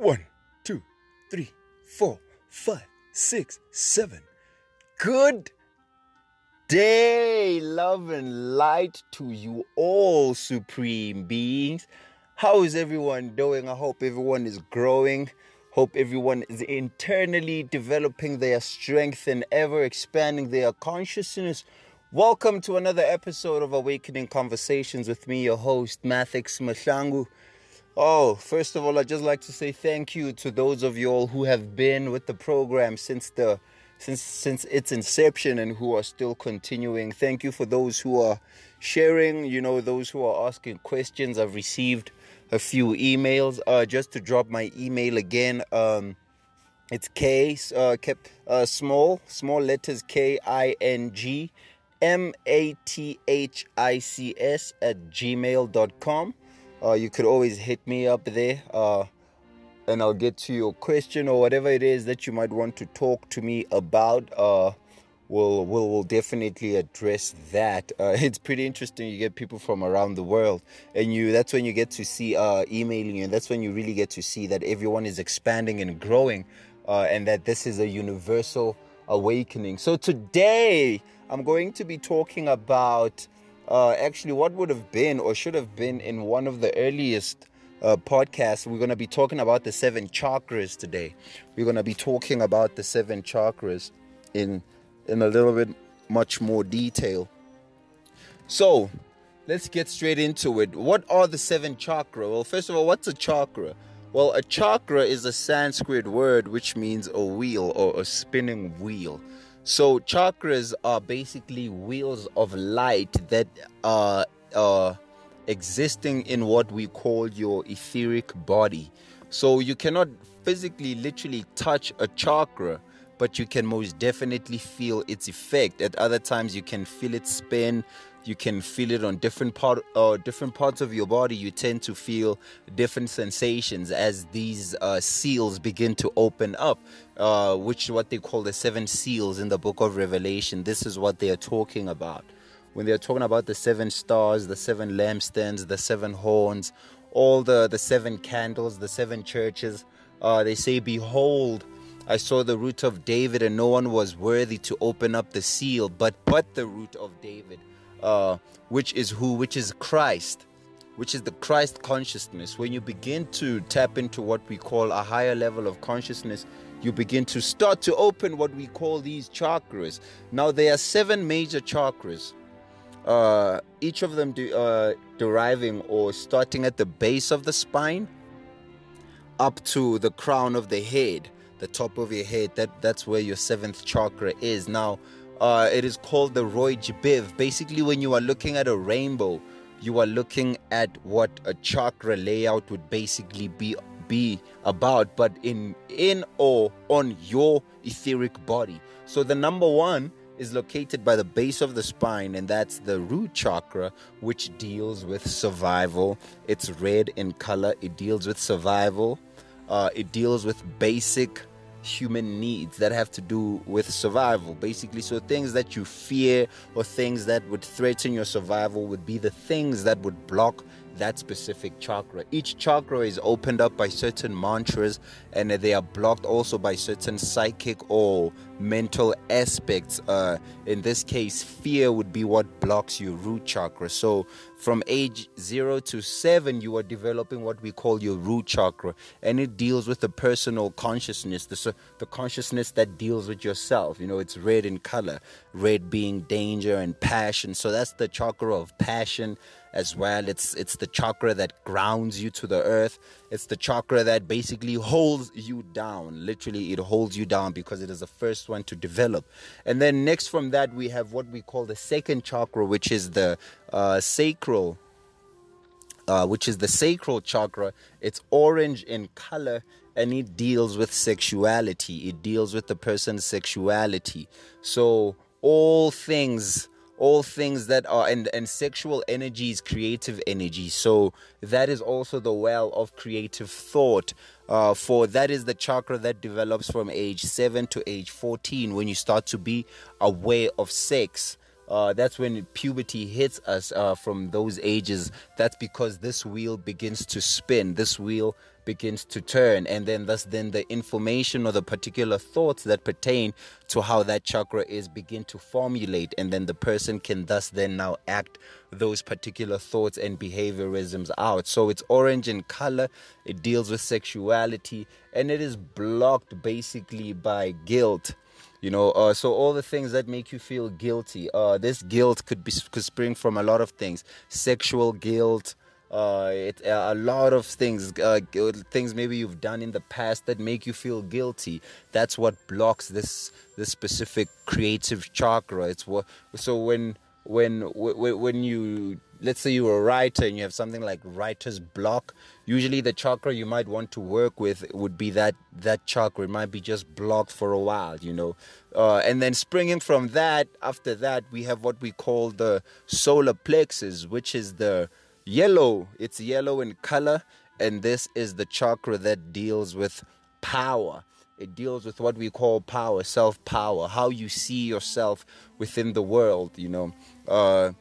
One, two, three, four, five, six, seven. Good day, love and light to you all, supreme beings. How is everyone doing? I hope everyone is growing. Hope everyone is internally developing their strength and ever expanding their consciousness. Welcome to another episode of Awakening Conversations with me, your host, Mathics Mahlangu. Oh, first of all, I'd just like to say thank you to those of you all who have been with the program since the since since its inception and who are still continuing. Thank you for those who are sharing, you know, those who are asking questions. I've received a few emails. Uh, just to drop my email again, um, it's K uh, kept uh, small small letters K I N G M A T H I C S at gmail.com uh, you could always hit me up there uh, and I'll get to your question or whatever it is that you might want to talk to me about. Uh, we'll, we'll, we'll definitely address that. Uh, it's pretty interesting. You get people from around the world, and you that's when you get to see uh, emailing you, and that's when you really get to see that everyone is expanding and growing, uh, and that this is a universal awakening. So today, I'm going to be talking about uh, actually what would have been or should have been in one of the earliest uh, podcasts. We're going to be talking about the seven chakras today. We're going to be talking about the seven chakras in in a little bit much more detail. So, let's get straight into it. What are the seven chakra? Well, first of all, what's a chakra? Well, a chakra is a Sanskrit word which means a wheel or a spinning wheel. So chakras are basically wheels of light that are existing in what we call your etheric body. So you cannot physically, literally touch a chakra, but you can most definitely feel its effect. At other times, you can feel it spin, you can feel it on different part uh, different parts of your body. You tend to feel different sensations as these uh, seals begin to open up uh, which is what they call the seven seals in the book of revelation. This is what they are talking about. When they're talking about the seven stars the seven lampstands the seven horns all the the seven candles the seven churches uh, they say behold I saw the root of David, and no one was worthy to open up the seal, but but the root of David uh, which is who, which is Christ, which is the Christ consciousness. When you begin to tap into what we call a higher level of consciousness, you begin to start to open what we call these chakras. Now, there are seven major chakras, uh, each of them de- uh, deriving or starting at the base of the spine up to the crown of the head, the top of your head. That that's where your seventh chakra is. Now, uh, it is called the Roy G Biv. Basically, when you are looking at a rainbow, you are looking at what a chakra layout would basically be be about, but in in or on your etheric body. So the number one is located by the base of the spine, and that's the root chakra, which deals with survival. It's red in color. It deals with survival. Uh, it deals with basic human needs that have to do with survival. Basically so things that you fear or things that would threaten your survival would be the things that would block that specific chakra. Each chakra is opened up by certain mantras and they are blocked also by certain psychic or mental aspects. Uh, in this case, fear would be what blocks your root chakra. So, from age zero to seven, you are developing what we call your root chakra, and it deals with the personal consciousness, the, the consciousness that deals with yourself. You know, it's red in color, red being danger and passion. So, that's the chakra of passion as well. It's it's the chakra that grounds you to the earth. It's the chakra that basically holds you down. Literally, it holds you down because it is the first one to develop. And then next from that, we have what we call the second chakra, which is the uh, sacral. Uh, which is the sacral chakra. It's orange in color and it deals with sexuality. It deals with the person's sexuality. So, all things all things that are and and sexual energy is creative energy so that is also the well of creative thought uh, for that is the chakra that develops from age 7 to age 14 when you start to be aware of sex uh, that's when puberty hits us uh, from those ages. That's because this wheel begins to spin. This wheel begins to turn and then thus then the information or the particular thoughts that pertain to how that chakra is begin to formulate and then the person can thus then now act those particular thoughts and behaviorisms out. So it's orange in color it deals with sexuality and it is blocked basically by guilt. You know uh, so all the things that make you feel guilty uh, this guilt could be could spring from a lot of things. Sexual guilt uh, it, uh, a lot of things uh, things maybe you've done in the past that make you feel guilty. That's what blocks this this specific creative chakra. It's what so when when when you let's say you're a writer and you have something like writer's block usually the chakra you might want to work with would be that that chakra. It might be just blocked for a while you know. Uh, and then springing from that after that we have what we call the solar plexus which is the yellow. It's yellow in color and this is the chakra that deals with power. It deals with what we call power self power how you see yourself within the world you know. Uh,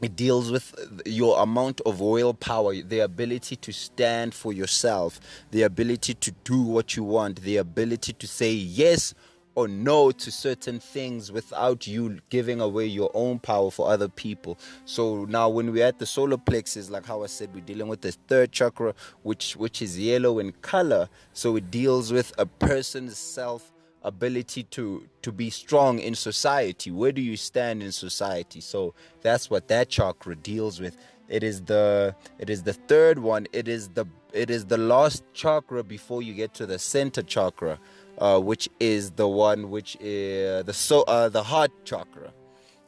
it deals with your amount of willpower, the ability to stand for yourself, the ability to do what you want, the ability to say yes or no to certain things without you giving away your own power for other people. So now when we're at the solar plexus, like how I said, we're dealing with the third chakra, which which is yellow in color. So it deals with a person's self ability to to be strong in society. Where do you stand in society? So that's what that chakra deals with. It is the it is the third one. It is the it is the last chakra before you get to the center chakra uh, which is the one which is the so uh, the heart chakra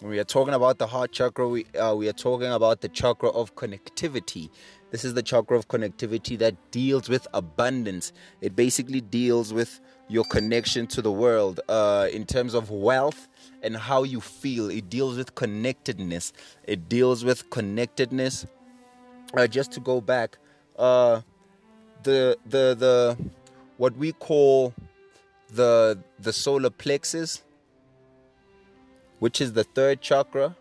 when we are talking about the heart chakra we uh, we are talking about the chakra of connectivity this is the chakra of connectivity that deals with abundance it basically deals with your connection to the world uh, in terms of wealth and how you feel. It deals with connectedness. It deals with connectedness. Uh, just to go back, uh, the the the what we call the the solar plexus, which is the third chakra.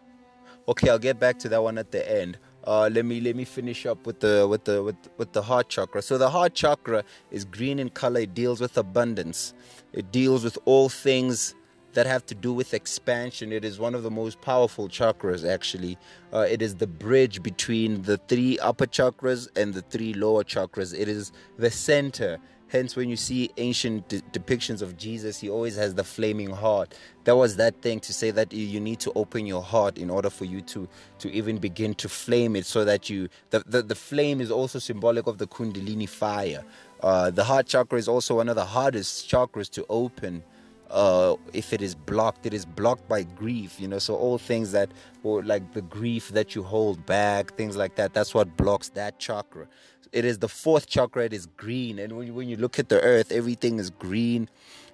Okay, I'll get back to that one at the end uh, let me let me finish up with the with the with, with the heart chakra. So the heart chakra is green in color. It deals with abundance. It deals with all things that have to do with expansion. It is one of the most powerful chakras. Actually, uh, it is the bridge between the three upper chakras and the three lower chakras. It is the center Hence, when you see ancient de- depictions of Jesus, he always has the flaming heart. That was that thing to say that you need to open your heart in order for you to to even begin to flame it, so that you the the, the flame is also symbolic of the Kundalini fire. Uh, the heart chakra is also one of the hardest chakras to open. Uh, if it is blocked, it is blocked by grief, you know. So all things that, or like the grief that you hold back, things like that. That's what blocks that chakra it is the fourth chakra it is green. And when you, when you look at the earth everything is green.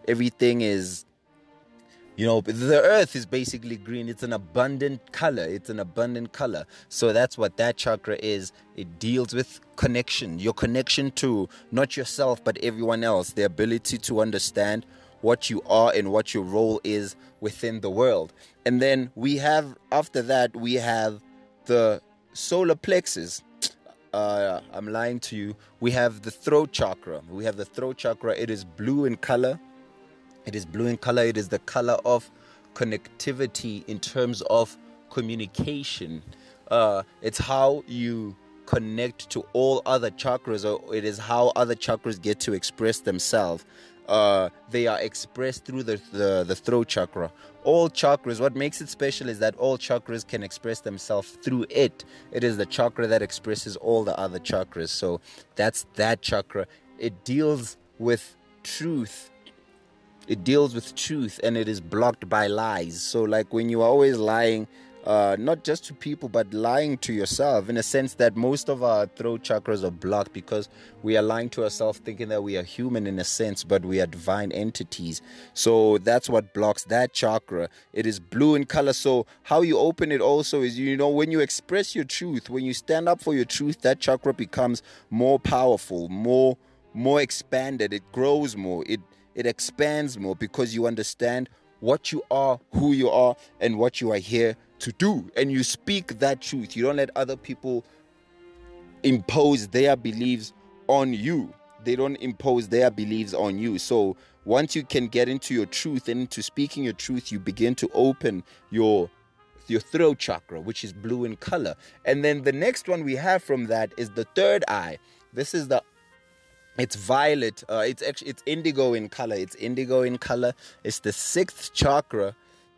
Everything is you know the earth is basically green. It's an abundant color. It's an abundant color. So that's what that chakra is. It deals with connection. Your connection to not yourself but everyone else. The ability to understand what you are and what your role is within the world. And then we have after that we have the solar plexus uh, I'm lying to you. We have the throat chakra. We have the throat chakra. It is blue in color. It is blue in color. It is the color of connectivity in terms of communication. Uh, it's how you connect to all other chakras, or it is how other chakras get to express themselves. Uh, they are expressed through the, the, the throat chakra. All chakras, what makes it special is that all chakras can express themselves through it. It is the chakra that expresses all the other chakras. So that's that chakra. It deals with truth. It deals with truth and it is blocked by lies. So, like when you are always lying, uh, not just to people, but lying to yourself in a sense that most of our throat chakras are blocked because we are lying to ourselves, thinking that we are human in a sense, but we are divine entities. So that's what blocks that chakra. It is blue in color. So, how you open it also is, you know, when you express your truth, when you stand up for your truth, that chakra becomes more powerful, more more expanded it grows more it it expands more because you understand what you are who you are and what you are here to do and you speak that truth you don't let other people impose their beliefs on you. They don't impose their beliefs on you. So once you can get into your truth and into speaking your truth, you begin to open your your throat chakra, which is blue in color. And then the next one we have from that is the third eye. This is the it's violet. Uh, it's actually it's indigo in color. It's indigo in color. It's the sixth chakra.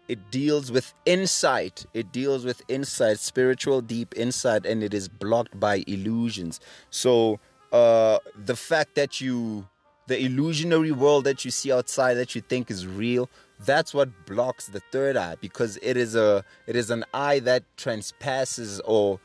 It deals with insight. It deals with insight, spiritual deep insight, and it is blocked by illusions. So uh, the fact that you the illusionary world that you see outside that you think is real that's what blocks the third eye because it is a it is an eye that transpasses or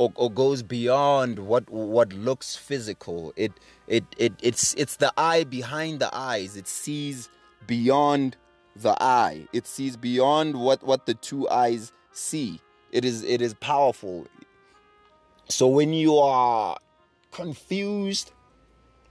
or, or goes beyond what what looks physical. It it it it's it's the eye behind the eyes. It sees beyond the eye. It sees beyond what what the two eyes see. It is it is powerful. So when you are confused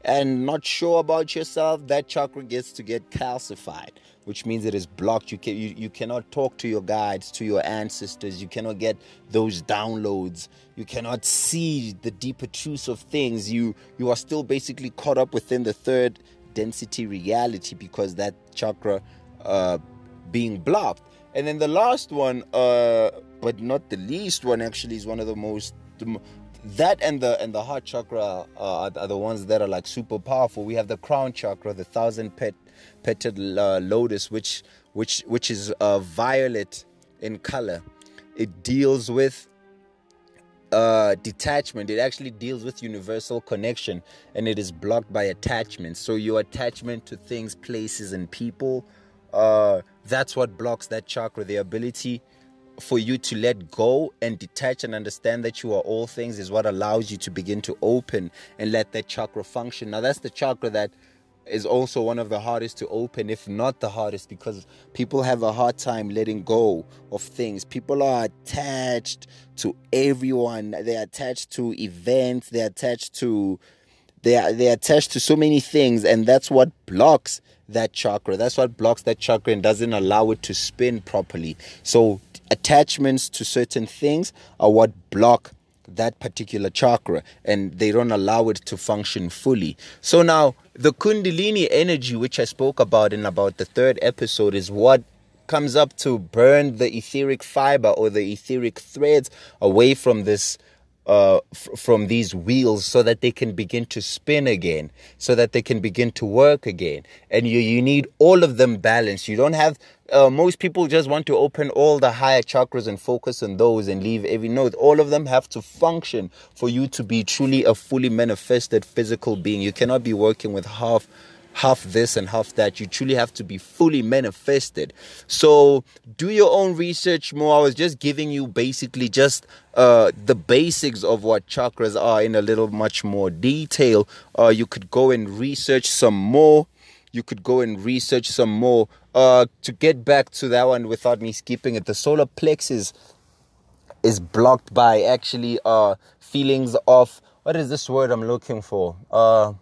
and not sure about yourself, that chakra gets to get calcified, which means it is blocked. You can you, you cannot talk to your guides, to your ancestors. You cannot get those downloads. You cannot see the deeper truths of things. You you are still basically caught up within the third density reality because that chakra uh, being blocked. And then the last one, uh, but not the least one, actually is one of the most that and the and the heart chakra uh, are, the ones that are like super powerful. We have the crown chakra, the thousand pet petaled uh, lotus, which which which is uh, violet in color. It deals with uh, detachment. It actually deals with universal connection, and it is blocked by attachment. So your attachment to things, places, and people. Uh, that's what blocks that chakra. The ability for you to let go and detach and understand that you are all things is what allows you to begin to open and let that chakra function. Now, that's the chakra that is also one of the hardest to open, if not the hardest, because people have a hard time letting go of things. People are attached to everyone, they're attached to events, they're attached to they are they're attached to so many things and that's what blocks that chakra. That's what blocks that chakra and doesn't allow it to spin properly. So attachments to certain things are what block that particular chakra and they don't allow it to function fully. So now the kundalini energy which I spoke about in about the third episode is what comes up to burn the etheric fiber or the etheric threads away from this uh, f- from these wheels so that they can begin to spin again, so that they can begin to work again. And you, you need all of them balanced. You don't have, uh, most people just want to open all the higher chakras and focus on those and leave every note. All of them have to function for you to be truly a fully manifested physical being. You cannot be working with half half this and half that. You truly have to be fully manifested. So do your own research more. I was just giving you basically just uh, the basics of what chakras are in a little much more detail. Uh, you could go and research some more. You could go and research some more. Uh, to get back to that one without me skipping it, the solar plexus is blocked by actually uh feelings of what is this word I'm looking for? Uh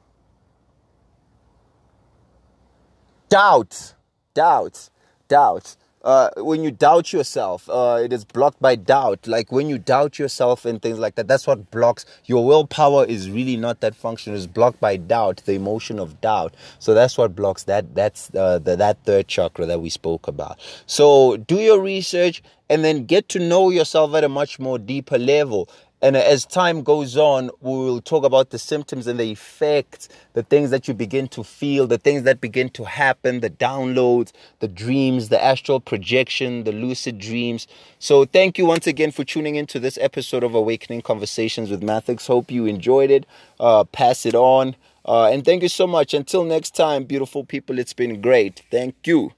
doubt, doubt, doubt. Uh, when you doubt yourself, uh, it is blocked by doubt. Like when you doubt yourself and things like that, that's what blocks your willpower. Is really not that function. It's blocked by doubt, the emotion of doubt. So that's what blocks that. That's uh, the, that third chakra that we spoke about. So do your research and then get to know yourself at a much more deeper level. And as time goes on, we will talk about the symptoms and the effects, the things that you begin to feel, the things that begin to happen, the downloads, the dreams, the astral projection, the lucid dreams. So, thank you once again for tuning into this episode of Awakening Conversations with Mathics. Hope you enjoyed it. Uh, pass it on. Uh, and thank you so much. Until next time, beautiful people, it's been great. Thank you.